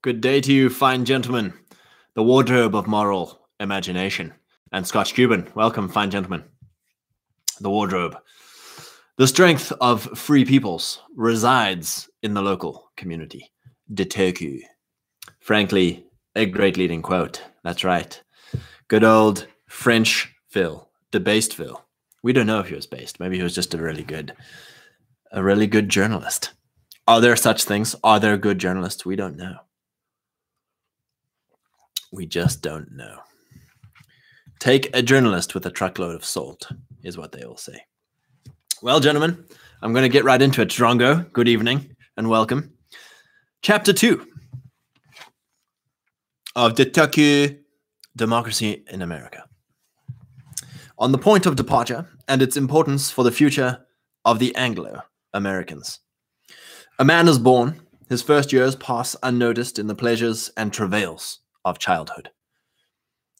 Good day to you, fine gentlemen. The wardrobe of moral imagination. And Scotch Cuban, welcome, fine gentlemen. The wardrobe. The strength of free peoples resides in the local community. De Tocqueville. Frankly, a great leading quote. That's right. Good old French Phil, debased Phil. We don't know if he was based. Maybe he was just a really good, a really good journalist. Are there such things? Are there good journalists? We don't know. We just don't know. Take a journalist with a truckload of salt, is what they all say. Well, gentlemen, I'm going to get right into it. Drongo, good evening and welcome. Chapter 2 of De Tocqueville Democracy in America. On the point of departure and its importance for the future of the Anglo Americans. A man is born, his first years pass unnoticed in the pleasures and travails of childhood.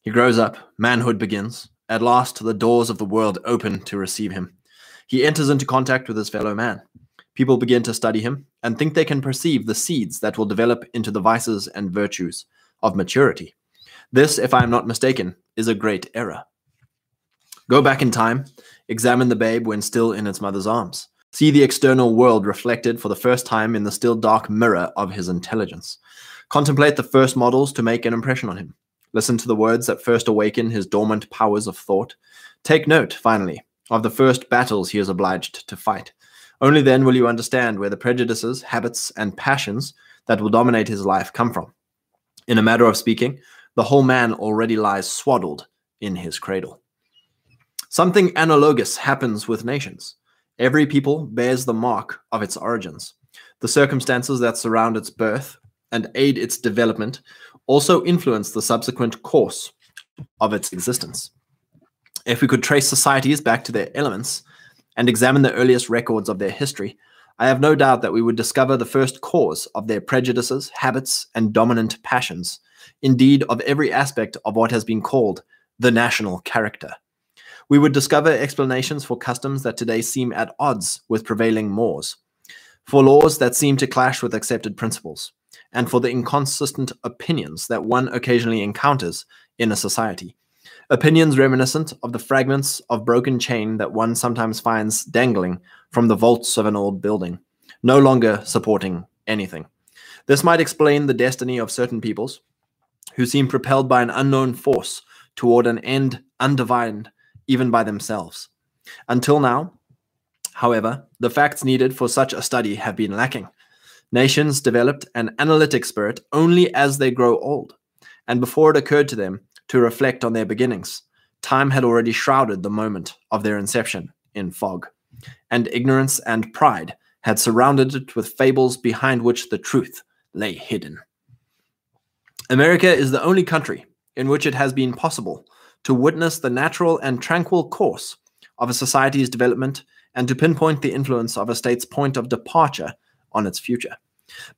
He grows up, manhood begins. At last, the doors of the world open to receive him. He enters into contact with his fellow man. People begin to study him and think they can perceive the seeds that will develop into the vices and virtues of maturity. This, if I am not mistaken, is a great error. Go back in time, examine the babe when still in its mother's arms. See the external world reflected for the first time in the still dark mirror of his intelligence. Contemplate the first models to make an impression on him. Listen to the words that first awaken his dormant powers of thought. Take note, finally, of the first battles he is obliged to fight. Only then will you understand where the prejudices, habits, and passions that will dominate his life come from. In a matter of speaking, the whole man already lies swaddled in his cradle. Something analogous happens with nations. Every people bears the mark of its origins. The circumstances that surround its birth and aid its development also influence the subsequent course of its existence. If we could trace societies back to their elements and examine the earliest records of their history, I have no doubt that we would discover the first cause of their prejudices, habits, and dominant passions, indeed, of every aspect of what has been called the national character. We would discover explanations for customs that today seem at odds with prevailing mores, for laws that seem to clash with accepted principles, and for the inconsistent opinions that one occasionally encounters in a society. Opinions reminiscent of the fragments of broken chain that one sometimes finds dangling from the vaults of an old building, no longer supporting anything. This might explain the destiny of certain peoples who seem propelled by an unknown force toward an end undivined even by themselves. Until now, however, the facts needed for such a study have been lacking. Nations developed an analytic spirit only as they grow old, and before it occurred to them to reflect on their beginnings, time had already shrouded the moment of their inception in fog, and ignorance and pride had surrounded it with fables behind which the truth lay hidden. America is the only country in which it has been possible to witness the natural and tranquil course of a society's development and to pinpoint the influence of a state's point of departure on its future.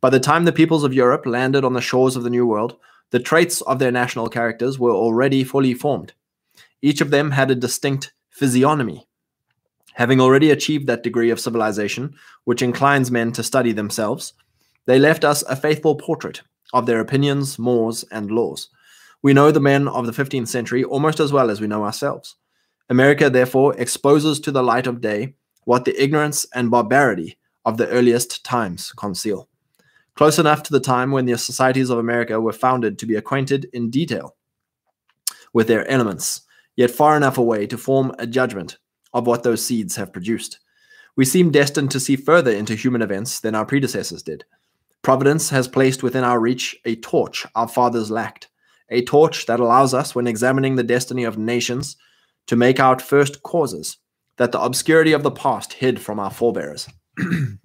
By the time the peoples of Europe landed on the shores of the New World, the traits of their national characters were already fully formed. Each of them had a distinct physiognomy. Having already achieved that degree of civilization which inclines men to study themselves, they left us a faithful portrait of their opinions, mores, and laws. We know the men of the 15th century almost as well as we know ourselves. America, therefore, exposes to the light of day what the ignorance and barbarity of the earliest times conceal. Close enough to the time when the societies of America were founded to be acquainted in detail with their elements, yet far enough away to form a judgment of what those seeds have produced. We seem destined to see further into human events than our predecessors did. Providence has placed within our reach a torch our fathers lacked a torch that allows us, when examining the destiny of nations, to make out first causes that the obscurity of the past hid from our forebears.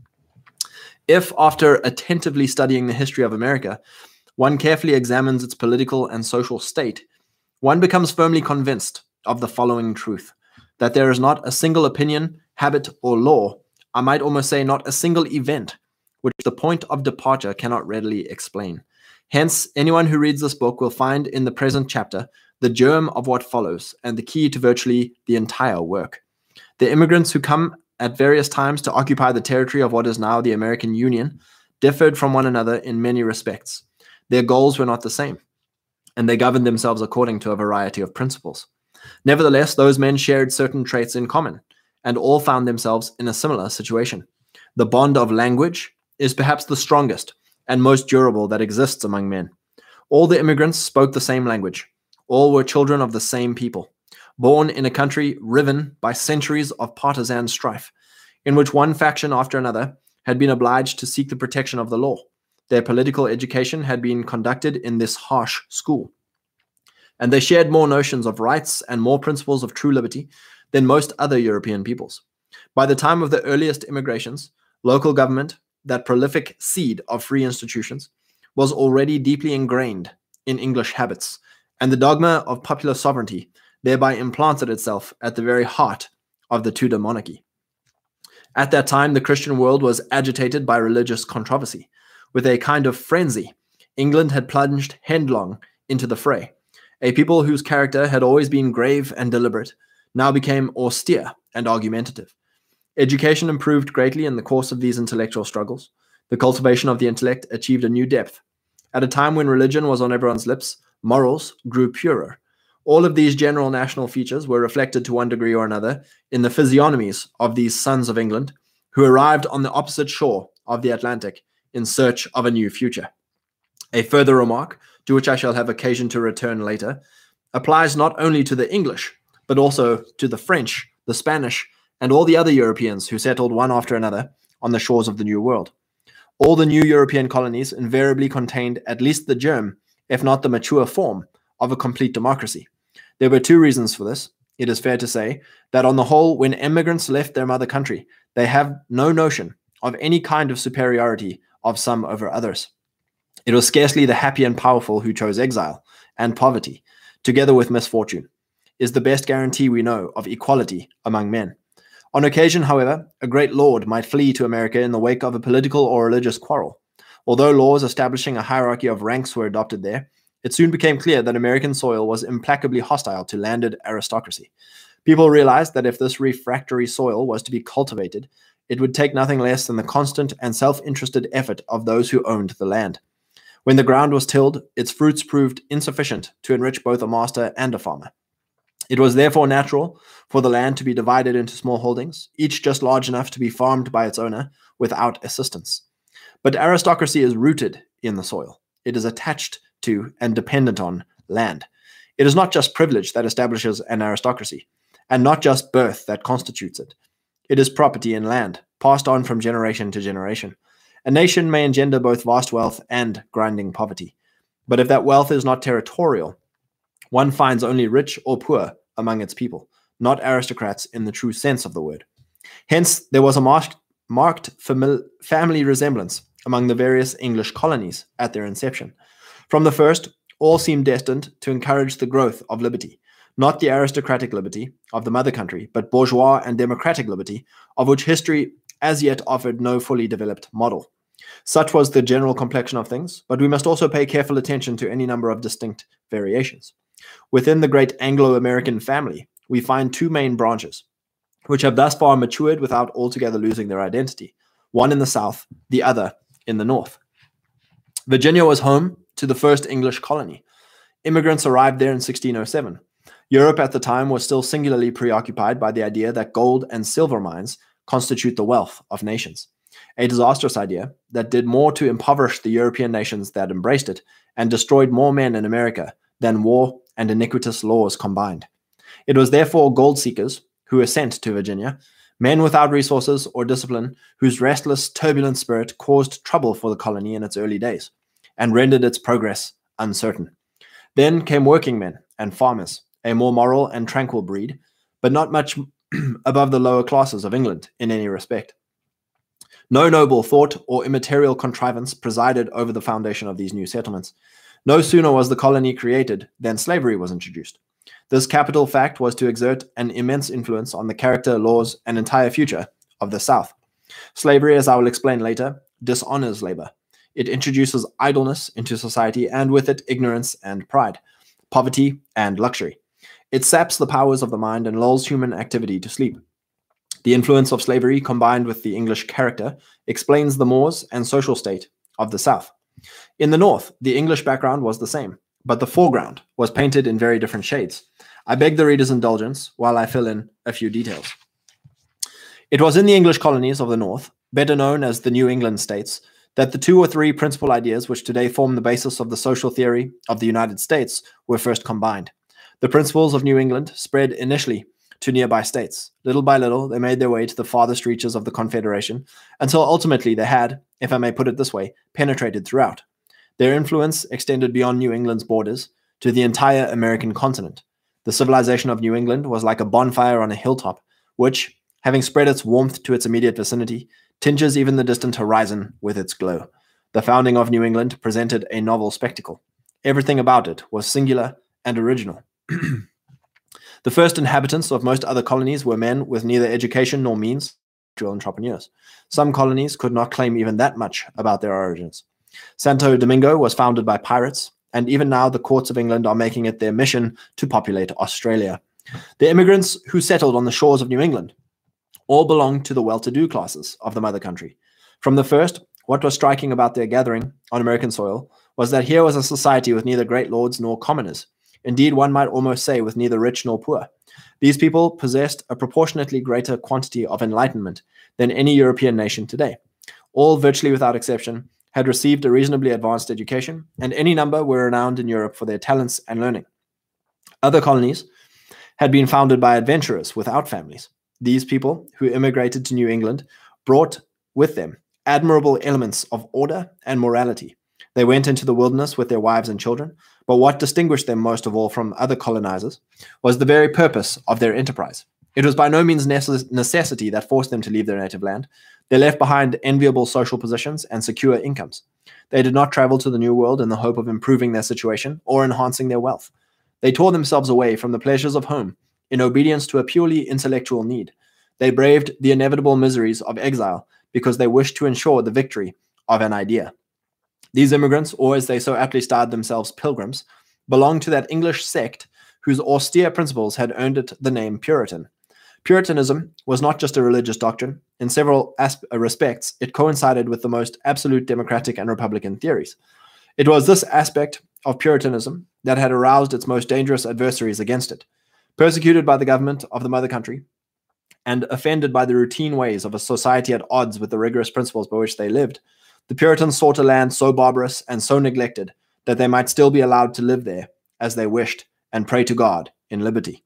if, after attentively studying the history of America, one carefully examines its political and social state, one becomes firmly convinced of the following truth that there is not a single opinion, habit, or law, I might almost say not a single event, which the point of departure cannot readily explain. Hence, anyone who reads this book will find in the present chapter the germ of what follows and the key to virtually the entire work. The immigrants who come at various times to occupy the territory of what is now the American Union differed from one another in many respects. their goals were not the same, and they governed themselves according to a variety of principles. Nevertheless, those men shared certain traits in common, and all found themselves in a similar situation. The bond of language is perhaps the strongest and most durable that exists among men. All the immigrants spoke the same language. All were children of the same people, born in a country riven by centuries of partisan strife, in which one faction after another had been obliged to seek the protection of the law. Their political education had been conducted in this harsh school. And they shared more notions of rights and more principles of true liberty than most other European peoples. By the time of the earliest immigrations, local government, that prolific seed of free institutions, was already deeply ingrained in English habits, and the dogma of popular sovereignty thereby implanted itself at the very heart of the Tudor monarchy. At that time, the Christian world was agitated by religious controversy. With a kind of frenzy, England had plunged headlong into the fray. A people whose character had always been grave and deliberate now became austere and argumentative. Education improved greatly in the course of these intellectual struggles. The cultivation of the intellect achieved a new depth. At a time when religion was on everyone's lips, morals grew purer. All of these general national features were reflected to one degree or another in the physiognomies of these sons of England who arrived on the opposite shore of the Atlantic in search of a new future. A further remark, to which I shall have occasion to return later, applies not only to the English, but also to the French, the Spanish, and all the other Europeans who settled one after another on the shores of the New World. All the new European colonies invariably contained at least the germ, if not the mature form, of a complete democracy. There were two reasons for this. It is fair to say that, on the whole, when immigrants left their mother country, they have no notion of any kind of superiority of some over others. It was scarcely the happy and powerful who chose exile, and poverty, together with misfortune, is the best guarantee we know of equality among men. On occasion, however, a great lord might flee to America in the wake of a political or religious quarrel. Although laws establishing a hierarchy of ranks were adopted there, it soon became clear that American soil was implacably hostile to landed aristocracy. People realized that if this refractory soil was to be cultivated, it would take nothing less than the constant and self interested effort of those who owned the land. When the ground was tilled, its fruits proved insufficient to enrich both a master and a farmer. It was therefore natural for the land to be divided into small holdings, each just large enough to be farmed by its owner without assistance. But aristocracy is rooted in the soil, it is attached to and dependent on land. It is not just privilege that establishes an aristocracy, and not just birth that constitutes it. It is property in land, passed on from generation to generation. A nation may engender both vast wealth and grinding poverty. But if that wealth is not territorial, one finds only rich or poor among its people, not aristocrats in the true sense of the word. Hence, there was a marked, marked family resemblance among the various English colonies at their inception. From the first, all seemed destined to encourage the growth of liberty, not the aristocratic liberty of the mother country, but bourgeois and democratic liberty, of which history as yet offered no fully developed model. Such was the general complexion of things, but we must also pay careful attention to any number of distinct variations. Within the great Anglo American family, we find two main branches, which have thus far matured without altogether losing their identity one in the south, the other in the north. Virginia was home to the first English colony. Immigrants arrived there in 1607. Europe at the time was still singularly preoccupied by the idea that gold and silver mines constitute the wealth of nations. A disastrous idea that did more to impoverish the European nations that embraced it and destroyed more men in America than war and iniquitous laws combined. It was therefore gold seekers who were sent to Virginia, men without resources or discipline, whose restless, turbulent spirit caused trouble for the colony in its early days and rendered its progress uncertain. Then came working men and farmers, a more moral and tranquil breed, but not much above the lower classes of England in any respect. No noble thought or immaterial contrivance presided over the foundation of these new settlements. No sooner was the colony created than slavery was introduced. This capital fact was to exert an immense influence on the character, laws, and entire future of the South. Slavery, as I will explain later, dishonors labor. It introduces idleness into society and with it ignorance and pride, poverty and luxury. It saps the powers of the mind and lulls human activity to sleep. The influence of slavery combined with the English character explains the mores and social state of the South. In the north, the English background was the same, but the foreground was painted in very different shades. I beg the reader's indulgence while I fill in a few details. It was in the English colonies of the north, better known as the New England states, that the two or three principal ideas which today form the basis of the social theory of the United States were first combined. The principles of New England spread initially to nearby states. Little by little, they made their way to the farthest reaches of the Confederation until ultimately they had, if I may put it this way, penetrated throughout. Their influence extended beyond New England's borders to the entire American continent. The civilization of New England was like a bonfire on a hilltop, which, having spread its warmth to its immediate vicinity, tinges even the distant horizon with its glow. The founding of New England presented a novel spectacle. Everything about it was singular and original. the first inhabitants of most other colonies were men with neither education nor means, entrepreneurs. Some colonies could not claim even that much about their origins. Santo Domingo was founded by pirates, and even now the courts of England are making it their mission to populate Australia. The immigrants who settled on the shores of New England all belonged to the well to do classes of the mother country. From the first, what was striking about their gathering on American soil was that here was a society with neither great lords nor commoners. Indeed, one might almost say with neither rich nor poor. These people possessed a proportionately greater quantity of enlightenment than any European nation today. All, virtually without exception, had received a reasonably advanced education, and any number were renowned in Europe for their talents and learning. Other colonies had been founded by adventurers without families. These people, who immigrated to New England, brought with them admirable elements of order and morality. They went into the wilderness with their wives and children, but what distinguished them most of all from other colonizers was the very purpose of their enterprise. It was by no means necessity that forced them to leave their native land. They left behind enviable social positions and secure incomes. They did not travel to the New World in the hope of improving their situation or enhancing their wealth. They tore themselves away from the pleasures of home in obedience to a purely intellectual need. They braved the inevitable miseries of exile because they wished to ensure the victory of an idea. These immigrants, or as they so aptly styled themselves, pilgrims, belonged to that English sect whose austere principles had earned it the name Puritan. Puritanism was not just a religious doctrine. In several uh, respects, it coincided with the most absolute democratic and republican theories. It was this aspect of Puritanism that had aroused its most dangerous adversaries against it. Persecuted by the government of the mother country and offended by the routine ways of a society at odds with the rigorous principles by which they lived, the Puritans sought a land so barbarous and so neglected that they might still be allowed to live there as they wished and pray to God in liberty.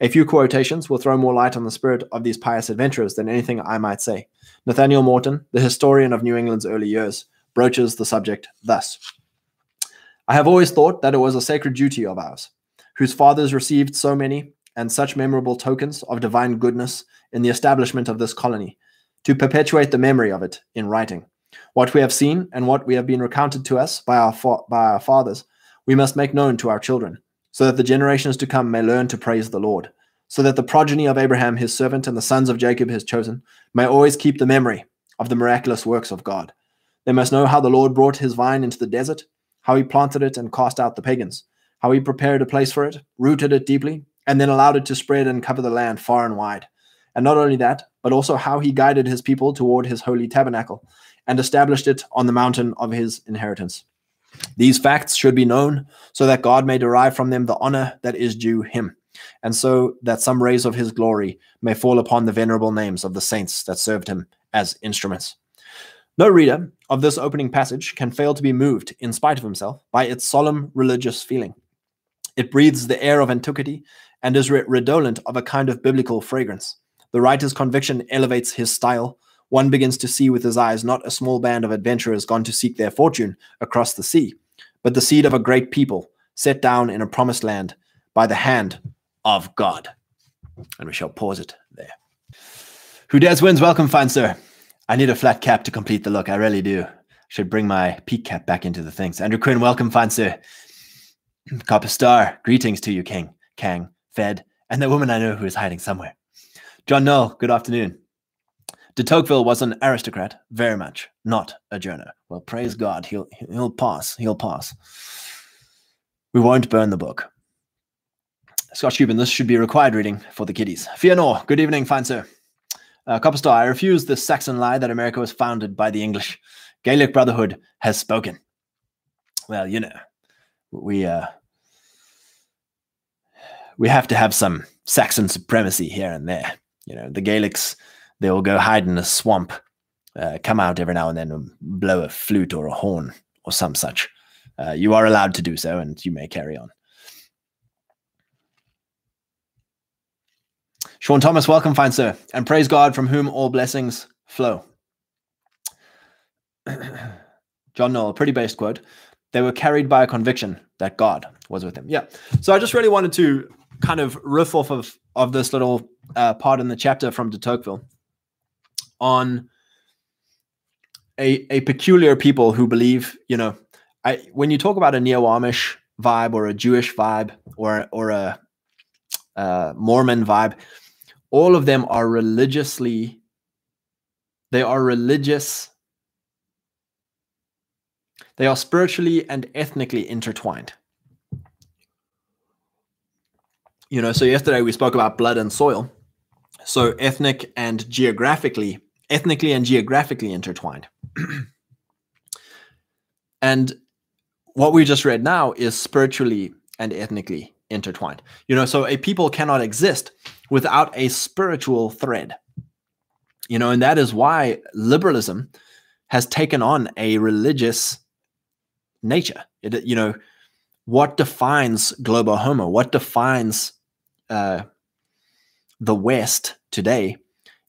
A few quotations will throw more light on the spirit of these pious adventurers than anything I might say. Nathaniel Morton, the historian of New England's early years, broaches the subject thus I have always thought that it was a sacred duty of ours whose fathers received so many and such memorable tokens of divine goodness in the establishment of this colony, to perpetuate the memory of it in writing. What we have seen and what we have been recounted to us by our, fa- by our fathers, we must make known to our children, so that the generations to come may learn to praise the Lord, so that the progeny of Abraham, his servant, and the sons of Jacob, his chosen, may always keep the memory of the miraculous works of God. They must know how the Lord brought his vine into the desert, how he planted it and cast out the pagans, how he prepared a place for it, rooted it deeply, and then allowed it to spread and cover the land far and wide. And not only that, but also how he guided his people toward his holy tabernacle and established it on the mountain of his inheritance. These facts should be known so that God may derive from them the honor that is due him, and so that some rays of his glory may fall upon the venerable names of the saints that served him as instruments. No reader of this opening passage can fail to be moved, in spite of himself, by its solemn religious feeling. It breathes the air of antiquity and is redolent of a kind of biblical fragrance. The writer's conviction elevates his style. One begins to see with his eyes not a small band of adventurers gone to seek their fortune across the sea, but the seed of a great people set down in a promised land by the hand of God. And we shall pause it there. Who dares wins? Welcome, fine sir. I need a flat cap to complete the look. I really do. Should bring my peak cap back into the things. Andrew Quinn, welcome, fine sir. Copper Star, greetings to you, King, Kang, Fed, and the woman I know who is hiding somewhere. John Null, good afternoon. De Tocqueville was an aristocrat, very much, not a journo. Well, praise God, he'll he'll pass, he'll pass. We won't burn the book. Scott Cuban, this should be required reading for the kiddies. Fianor, good evening, fine sir. Uh, Copper Star, I refuse the Saxon lie that America was founded by the English. Gaelic Brotherhood has spoken. well, you know, we uh, we have to have some Saxon supremacy here and there. You know, the Gaelics they will go hide in a swamp, uh, come out every now and then and blow a flute or a horn or some such. Uh, you are allowed to do so, and you may carry on. Sean Thomas, welcome, fine sir, and praise God from whom all blessings flow. John Noel, pretty based quote. They were carried by a conviction that God was with them. Yeah. So I just really wanted to kind of riff off of of this little uh, part in the chapter from de Tocqueville on a a peculiar people who believe, you know, I when you talk about a neo-Amish vibe or a Jewish vibe or or a, a Mormon vibe, all of them are religiously they are religious they are spiritually and ethnically intertwined. You know so yesterday we spoke about blood and soil. So ethnic and geographically ethnically and geographically intertwined. And what we just read now is spiritually and ethnically intertwined. You know so a people cannot exist without a spiritual thread. You know and that is why liberalism has taken on a religious nature it you know what defines global homo what defines uh, the West today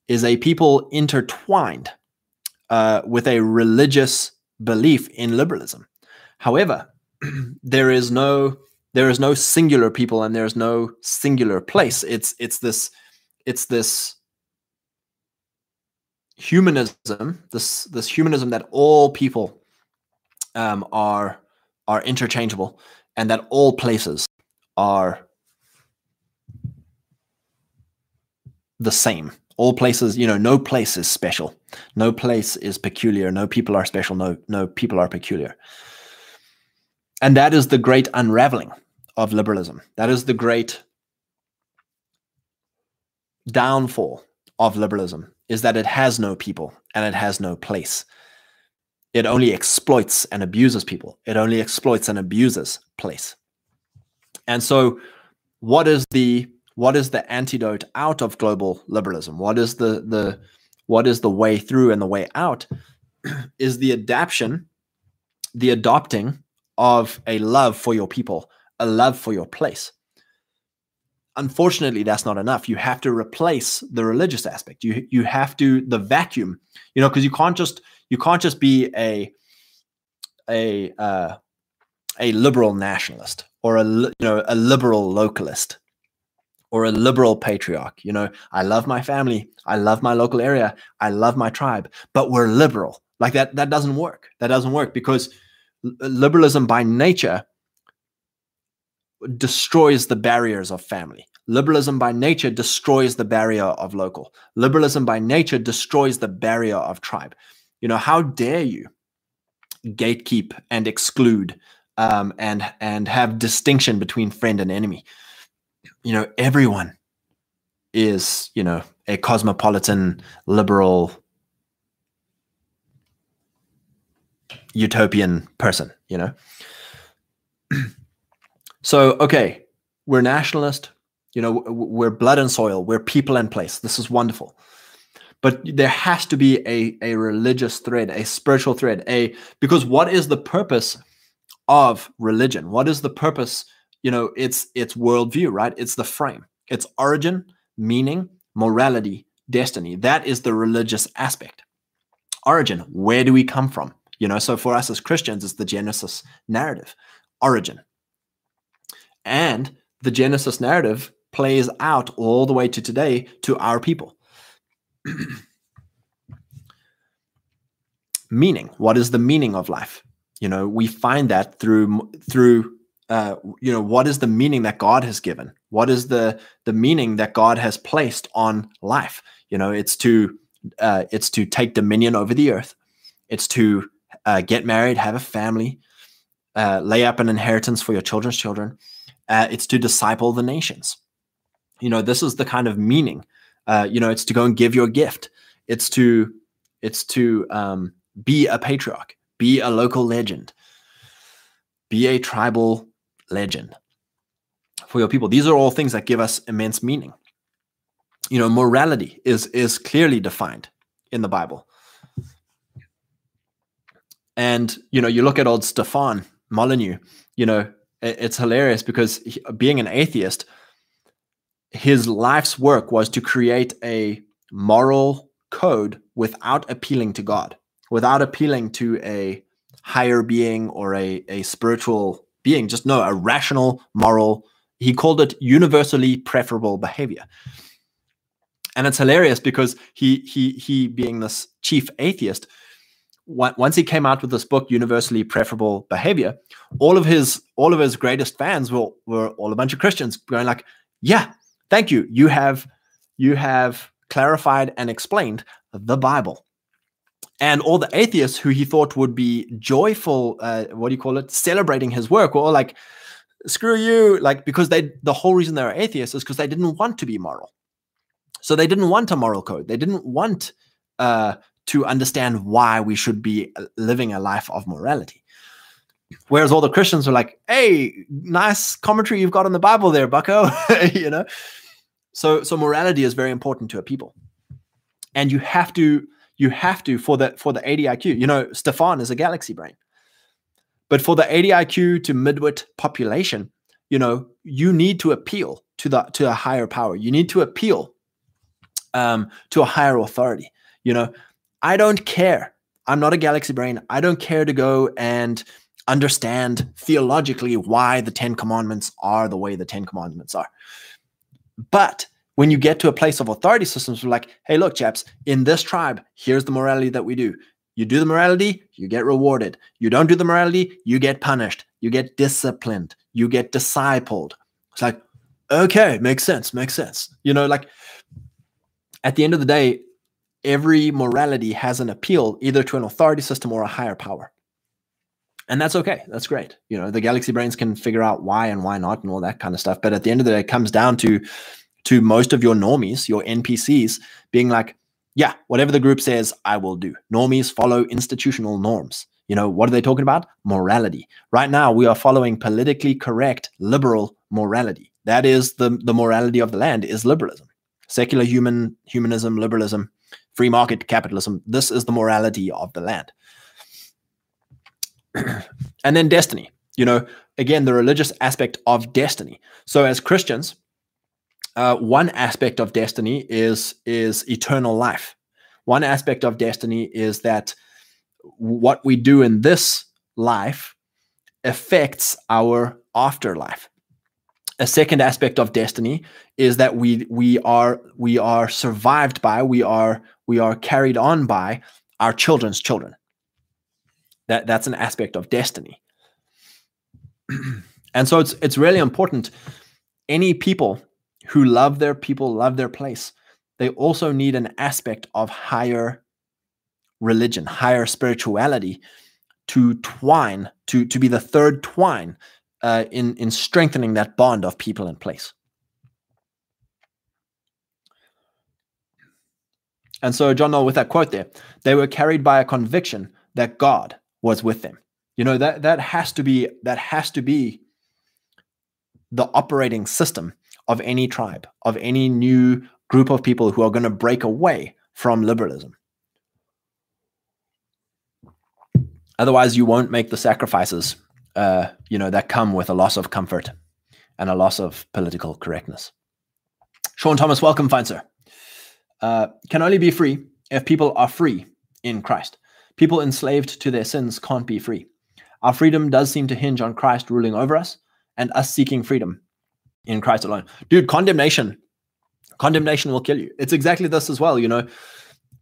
is a people intertwined uh, with a religious belief in liberalism. However, there is no there is no singular people and there is no singular place. It's it's this it's this humanism this this humanism that all people um, are are interchangeable and that all places are the same. All places, you know, no place is special. No place is peculiar. No people are special. No, no people are peculiar. And that is the great unraveling of liberalism. That is the great downfall of liberalism is that it has no people and it has no place. It only exploits and abuses people. It only exploits and abuses place. And so what is the what is the antidote out of global liberalism what is the the what is the way through and the way out is the adaptation the adopting of a love for your people a love for your place unfortunately that's not enough you have to replace the religious aspect you you have to the vacuum you know because you can't just you can't just be a a uh, a liberal nationalist or a you know a liberal localist or a liberal patriarch. You know, I love my family, I love my local area, I love my tribe, but we're liberal. Like that, that doesn't work. That doesn't work because liberalism by nature destroys the barriers of family. Liberalism by nature destroys the barrier of local. Liberalism by nature destroys the barrier of tribe. You know, how dare you gatekeep and exclude um, and and have distinction between friend and enemy? you know, everyone is, you know, a cosmopolitan, liberal, utopian person, you know? so, okay, we're nationalist, you know, we're blood and soil, we're people and place. This is wonderful. But there has to be a, a religious thread, a spiritual thread, a because what is the purpose of religion? What is the purpose? You know it's it's worldview right? It's the frame. It's origin meaning morality destiny. That is the religious aspect. Origin where do we come from? You know so for us as christians it's the genesis narrative. Origin and the genesis narrative plays out all the way to today to our people. Meaning what is the meaning of life? You know we find that through through uh, you know what is the meaning that god has given? What is the the meaning that god has placed on life? You know it's to uh, it's to take dominion over the earth. It's to uh, get married have a family uh, lay up an inheritance for your children's children uh, it's to disciple the nations you know this is the kind of meaning uh, you know it's to go and give your gift it's to it's to um, be a patriarch be a local legend be a tribal legend for your people. These are all things that give us immense meaning. You know, morality is is clearly defined in the Bible. And you know, you look at old Stefan Molyneux, you know, it's hilarious because he, being an atheist, his life's work was to create a moral code without appealing to God, without appealing to a higher being or a, a spiritual being, just no, a rational, moral. He called it universally preferable behavior. And it's hilarious because he he he being this chief atheist, once he came out with this book, Universally Preferable Behavior, all of his all of his greatest fans were were all a bunch of Christians going like, "Yeah, thank you. You have you have clarified and explained the Bible." And all the atheists who he thought would be joyful, uh, what do you call it, celebrating his work, or like, screw you, like because they the whole reason they were atheists is because they didn't want to be moral. So they didn't want a moral code. They didn't want uh, to understand why we should be uh, living a life of morality. Whereas all the Christians are like, "Hey, nice commentary you've got on the Bible there, Bucko," you know. So, so morality is very important to a people, and you have to, you have to for the for the 80 IQ. You know, Stefan is a galaxy brain, but for the 80 IQ to midwit population, you know, you need to appeal to the to a higher power. You need to appeal um, to a higher authority. You know, I don't care. I'm not a galaxy brain. I don't care to go and understand theologically why the 10 commandments are the way the 10 commandments are. But when you get to a place of authority systems, we're like, hey, look, chaps, in this tribe, here's the morality that we do. You do the morality, you get rewarded. You don't do the morality, you get punished. You get disciplined. You get discipled. It's like, okay, makes sense, makes sense. You know, like at the end of the day, every morality has an appeal either to an authority system or a higher power. And that's okay. That's great. You know, the galaxy brains can figure out why and why not and all that kind of stuff. But at the end of the day, it comes down to to most of your normies, your NPCs, being like, yeah, whatever the group says, I will do. Normies follow institutional norms. You know, what are they talking about? Morality. Right now, we are following politically correct liberal morality. That is the, the morality of the land is liberalism. Secular human humanism, liberalism, free market capitalism. This is the morality of the land. and then destiny, you know, again, the religious aspect of destiny. So as Christians, uh, one aspect of destiny is is eternal life. One aspect of destiny is that what we do in this life affects our afterlife a second aspect of destiny is that we we are we are survived by we are we are carried on by our children's children. That that's an aspect of destiny. And so it's it's really important. Any people who love their people love their place they also need an aspect of higher religion higher spirituality to twine to to be the third twine uh, in in strengthening that bond of people in place. And so, John with that quote there, they were carried by a conviction that God was with them. You know that that has to be that has to be the operating system of any tribe, of any new group of people who are going to break away from liberalism. Otherwise, you won't make the sacrifices uh, you know, that come with a loss of comfort and a loss of political correctness. Sean Thomas, welcome, fine sir. Uh, can only be free if people are free in Christ. People enslaved to their sins can't be free. Our freedom does seem to hinge on Christ ruling over us and us seeking freedom in Christ alone. Dude, condemnation, condemnation will kill you. It's exactly this as well. You know,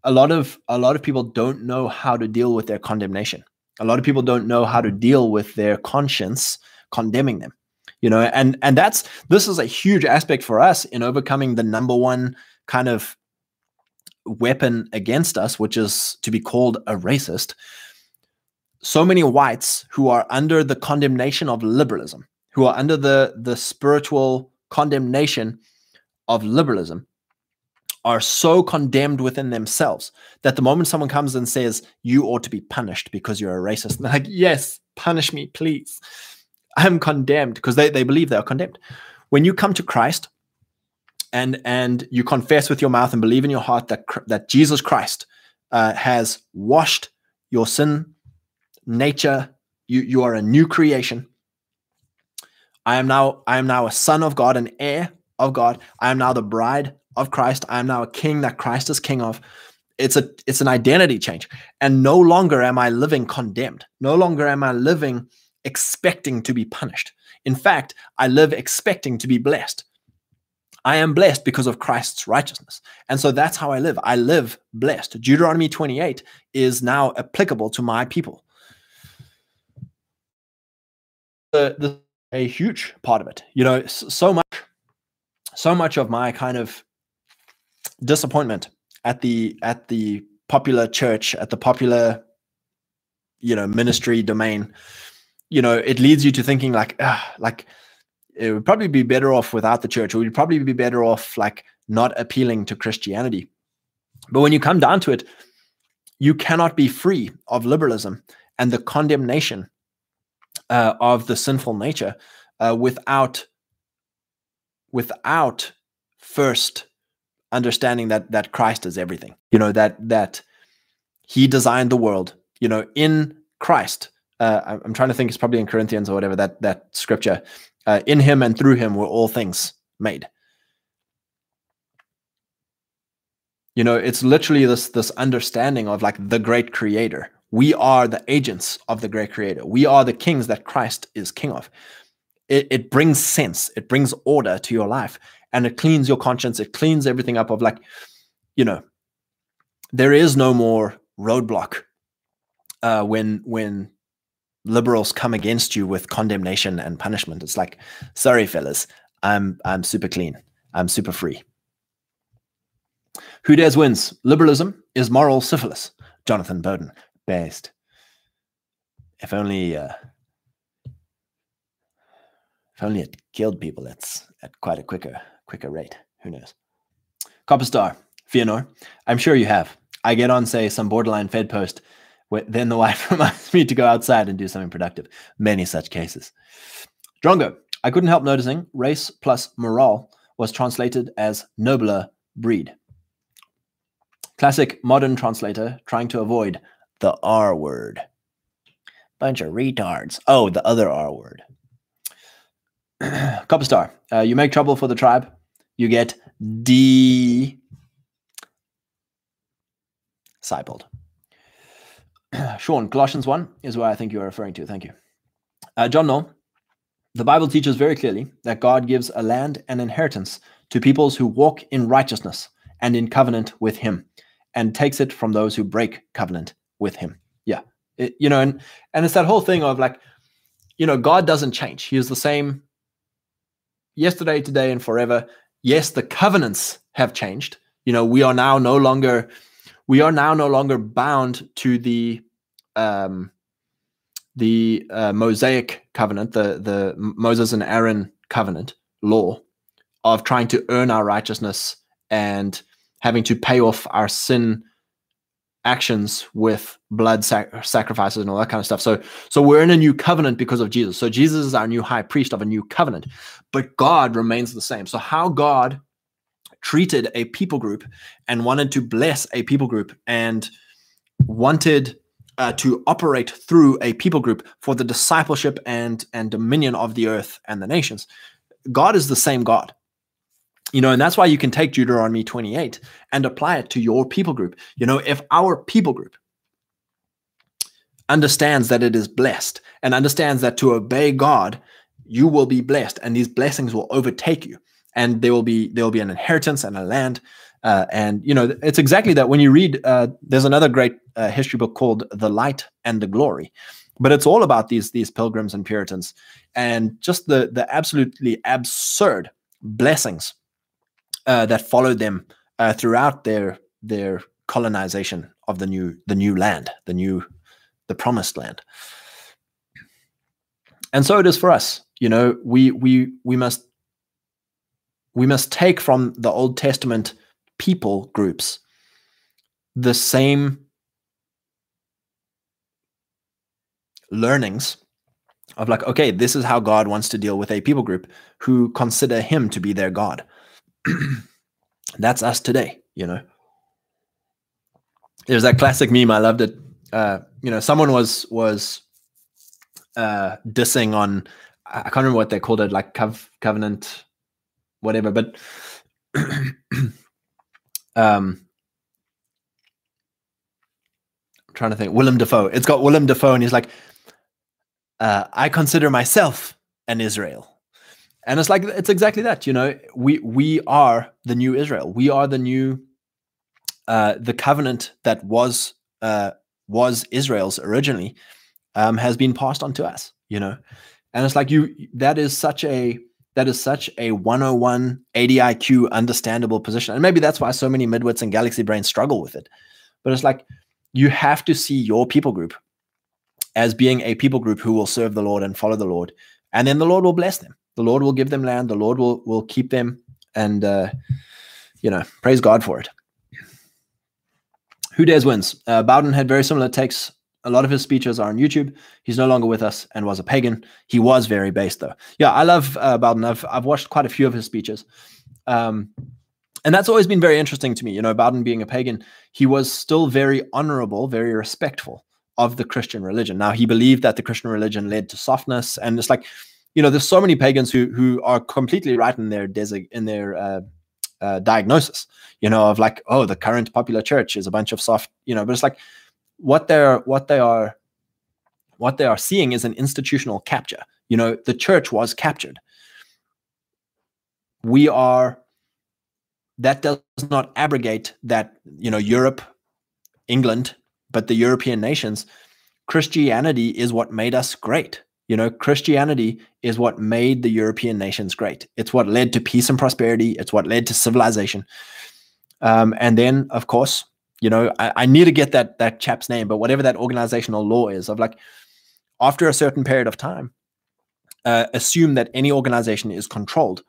a lot of a lot of people don't know how to deal with their condemnation a lot of people don't know how to deal with their conscience condemning them you know and and that's this is a huge aspect for us in overcoming the number one kind of weapon against us which is to be called a racist. So many whites who are under the condemnation of liberalism who are under the the spiritual condemnation of liberalism are so condemned within themselves that the moment someone comes and says, you ought to be punished because you're a racist, they're like, yes, punish me, please. I am condemned because they, they believe they are condemned. When you come to Christ and and you confess with your mouth and believe in your heart that that Jesus Christ uh, has washed your sin nature, you you are a new creation. I am now I am now a son of God, an heir of God. I am now the bride of Christ. I am now a king that Christ is king of. It's a it's an identity change. And no longer am I living condemned. No longer am I living expecting to be punished. In fact, I live expecting to be blessed. I am blessed because of Christ's righteousness. And so that's how I live. I live blessed. Deuteronomy 28 is now applicable to my people. The, the, a huge part of it. You know, so much, so much of my kind of disappointment at the at the popular church, at the popular, you know, ministry domain, you know, it leads you to thinking like, ah, like it would probably be better off without the church, or we'd probably be better off like not appealing to Christianity. But when you come down to it, you cannot be free of liberalism and the condemnation uh, of the sinful nature uh, without without first understanding that that Christ is everything. You know that that He designed the world. You know, in Christ. Uh, I'm trying to think. It's probably in Corinthians or whatever that that scripture. Uh, in Him and through Him were all things made. You know, it's literally this this understanding of like the great Creator. We are the agents of the great Creator. We are the kings that Christ is King of. It, it brings sense. It brings order to your life and it cleans your conscience. It cleans everything up of like you know there is no more roadblock uh, when when liberals come against you with condemnation and punishment. It's like sorry fellas i'm i'm super clean. I'm super free. Who dares wins? Liberalism is moral syphilis jonathan bowden. Best. If only uh, if only it killed people it's at quite a quicker quicker rate. Who knows? Copper Star, Fianor, I'm sure you have. I get on, say, some borderline Fed post, then the wife reminds me to go outside and do something productive. Many such cases. Drongo, I couldn't help noticing race plus morale was translated as nobler breed. Classic modern translator trying to avoid the R word. Bunch of retards. Oh, the other R word. Copper Star, uh, you make trouble for the tribe you get D discipled. Sean, Colossians 1 is what I think you are referring to. Thank you. Uh, John No, the Bible teaches very clearly that God gives a land and inheritance to peoples who walk in righteousness and in covenant with Him, and takes it from those who break covenant with Him. Yeah, it, you know, and and it's that whole thing of like, you know, God doesn't change. He is the same yesterday, today, and forever yes, the covenants have changed. You know, we are now no longer we are now no longer bound to the um, the uh, Mosaic covenant, the the Moses and Aaron covenant law of trying to earn our righteousness and having to pay off our sin actions with blood sac- sacrifices and all that kind of stuff. So so we're in a new covenant because of Jesus. So Jesus is our new high priest of a new covenant, but God remains the same. So how God treated a people group and wanted to bless a people group and wanted uh, to operate through a people group for the discipleship and and dominion of the earth and the nations. God is the same God you know and that's why you can take deuteronomy 28 and apply it to your people group. You know if our people group understands that it is blessed and understands that to obey god you will be blessed and these blessings will overtake you and there will be there will be an inheritance and a land uh, and you know it's exactly that. When you read uh, there's another great uh, history book called the light and the glory but it's all about these these pilgrims and puritans and just the the absolutely absurd blessings uh, that followed them uh, throughout their their colonization of the new the new land, the new the promised land. And so it is for us. You know, we we we must we must take from the Old Testament people groups the same learnings of like, okay, this is how God wants to deal with a people group who consider him to be their God. That's us today, you know. There's that classic meme. I loved it. Uh, you know, someone was was uh, dissing on. I can't remember what they called it, like cov- covenant, whatever. But um, I'm trying to think. Willem Dafoe. It's got Willem Dafoe, and he's like, uh, "I consider myself an Israel." And it's like it's exactly that, you know. We we are the new Israel. We are the new uh, the covenant that was uh, was Israel's originally um, has been passed on to us, you know. And it's like you that is such a that is such a 101 ADIQ understandable position. And maybe that's why so many midwits and galaxy brains struggle with it. But it's like you have to see your people group as being a people group who will serve the Lord and follow the Lord. And then the Lord will bless them. The Lord will give them land. The Lord will will keep them and uh, you know, praise God for it. Who dares wins? Uh, Bowden had very similar takes. A lot of his speeches are on YouTube. He's no longer with us and was a pagan. He was very based though. Yeah, I love uh, Bowden. I've I've watched quite a few of his speeches. Um, and that's always been very interesting to me. You know, Bowden being a pagan, he was still very honorable, very respectful of the Christian religion. Now, he believed that the Christian religion led to softness, and it's like, you know, there's so many pagans who who are completely right in their desig- in their uh, uh, diagnosis, you know, of like, oh, the current popular church is a bunch of soft, you know, but it's like what they're what they are what they are seeing is an institutional capture. You know, the church was captured. We are that does not abrogate that, you know, Europe, England, but the European nations, Christianity is what made us great. You know, Christianity is what made the European nations great. It's what led to peace and prosperity. It's what led to civilization. Um, and then, of course, you know, I, I, need to get that that chap's name, but whatever that organizational law is, of like, after a certain period of time, uh, assume that any organization is controlled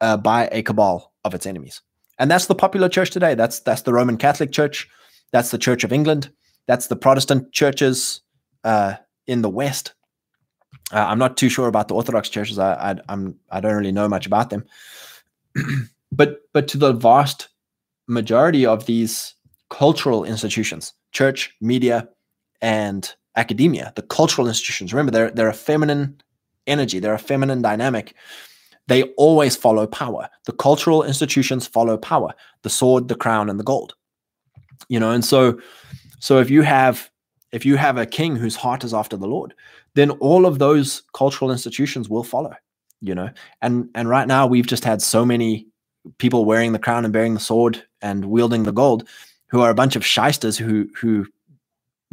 uh, by a cabal of its enemies, and that's the popular church today. That's that's the Roman Catholic Church. That's the Church of England. That's the Protestant churches uh, in the West. Uh, I'm not too sure about the Orthodox churches. I, I I'm I don't really know much about them, but but to the vast majority of these cultural institutions, church, media, and academia, the cultural institutions. Remember, they're they're a feminine energy. They're a feminine dynamic. They always follow power. The cultural institutions follow power: the sword, the crown, and the gold. You know, and so so if you have if you have a king whose heart is after the Lord, then all of those cultural institutions will follow you know? And and right now we've just had so many people wearing the crown and bearing the sword and wielding the gold who are a bunch of shysters who who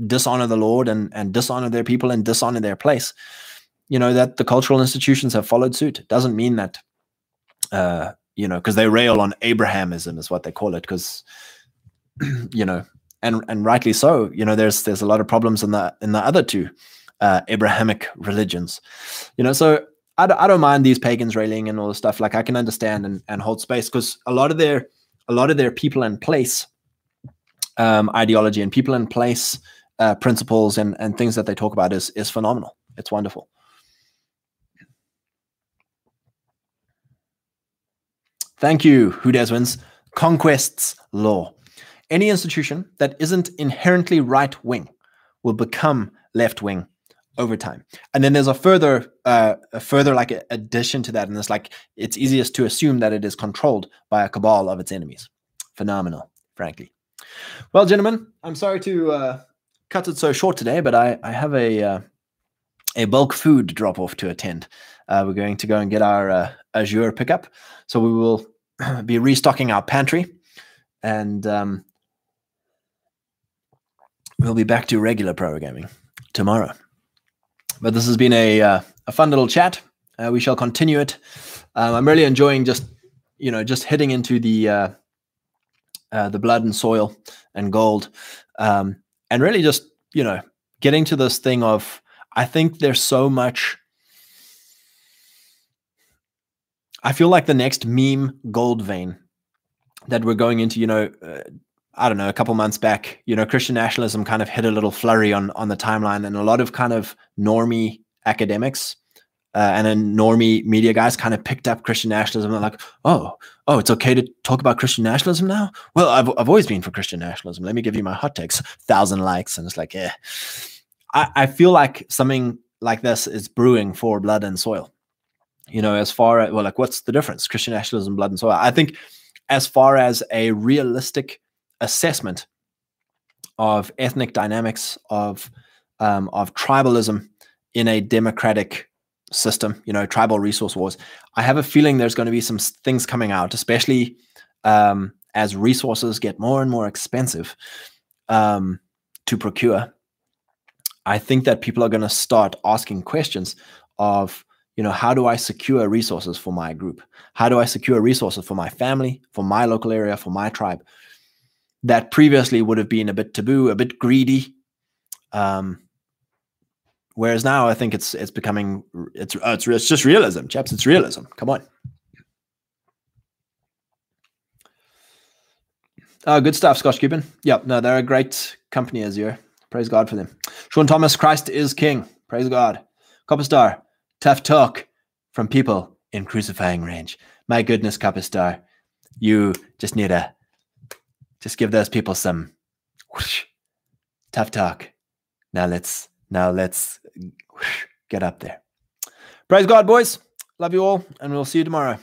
dishonor the lord and and dishonor their people and dishonor their place you know that the cultural institutions have followed suit. It doesn't mean that uh you know because they rail on abrahamism is what they call it because you know and and rightly so you know there's there's a lot of problems in the in the other two uh, Abrahamic religions. You know, so I, I don't mind these pagans railing and all this stuff. Like I can understand and, and hold space because a lot of their a lot of their people in place um, ideology and people in place uh, principles and and things that they talk about is is phenomenal. It's wonderful. Thank you, Who Dares Wins. Conquest's law. Any institution that isn't inherently right wing will become left wing over time. And then there's a further, uh, a further like addition to that, and it's like it's easiest to assume that it is controlled by a cabal of its enemies. Phenomenal, frankly. Well, gentlemen, I'm sorry to uh, cut it so short today, but I I have a uh, a bulk food drop off to attend. Uh, we're going to go and get our uh, Azure pickup, so we will be restocking our pantry, and um, we'll be back to regular programming tomorrow. But this has been a uh, a fun little chat. Uh, we shall continue it. Um, I'm really enjoying just you know just hitting into the uh, uh, the blood and soil and gold, um, and really just you know getting to this thing of I think there's so much. I feel like the next meme gold vein that we're going into, you know, uh, I don't know, a couple months back, you know, Christian nationalism kind of hit a little flurry on on the timeline, and a lot of kind of normie academics uh, and then normie media guys kind of picked up Christian nationalism. They're like, oh, oh, it's okay to talk about Christian nationalism now. Well, I've I've always been for Christian nationalism. Let me give you my hot takes. Thousand likes, and it's like, yeah. I, I feel like something like this is brewing for blood and soil. You know, as far as well, like what's the difference? Christian nationalism, blood and soil. I think as far as a realistic assessment of ethnic dynamics of um, of tribalism in a democratic system, you know, tribal resource wars. I have a feeling there's going to be some things coming out, especially um, as resources get more and more expensive um, to procure. I think that people are going to start asking questions of, you know, how do I secure resources for my group? How do I secure resources for my family, for my local area, for my tribe? That previously would have been a bit taboo, a bit greedy. Um, whereas now I think it's it's becoming it's uh, it's it's just realism, chaps. It's realism. Come on. Uh, good stuff, Scotch Cuban. Yep, no, they're a great company, Azure. Praise God for them. Sean Thomas, Christ is King. Praise God. Copper Star, tough talk from people in crucifying range. My goodness, Copper Star, you just need to just give those people some whoosh, tough talk. Now let's now let's whoosh, get up there. Praise God, boys. Love you all, and we'll see you tomorrow.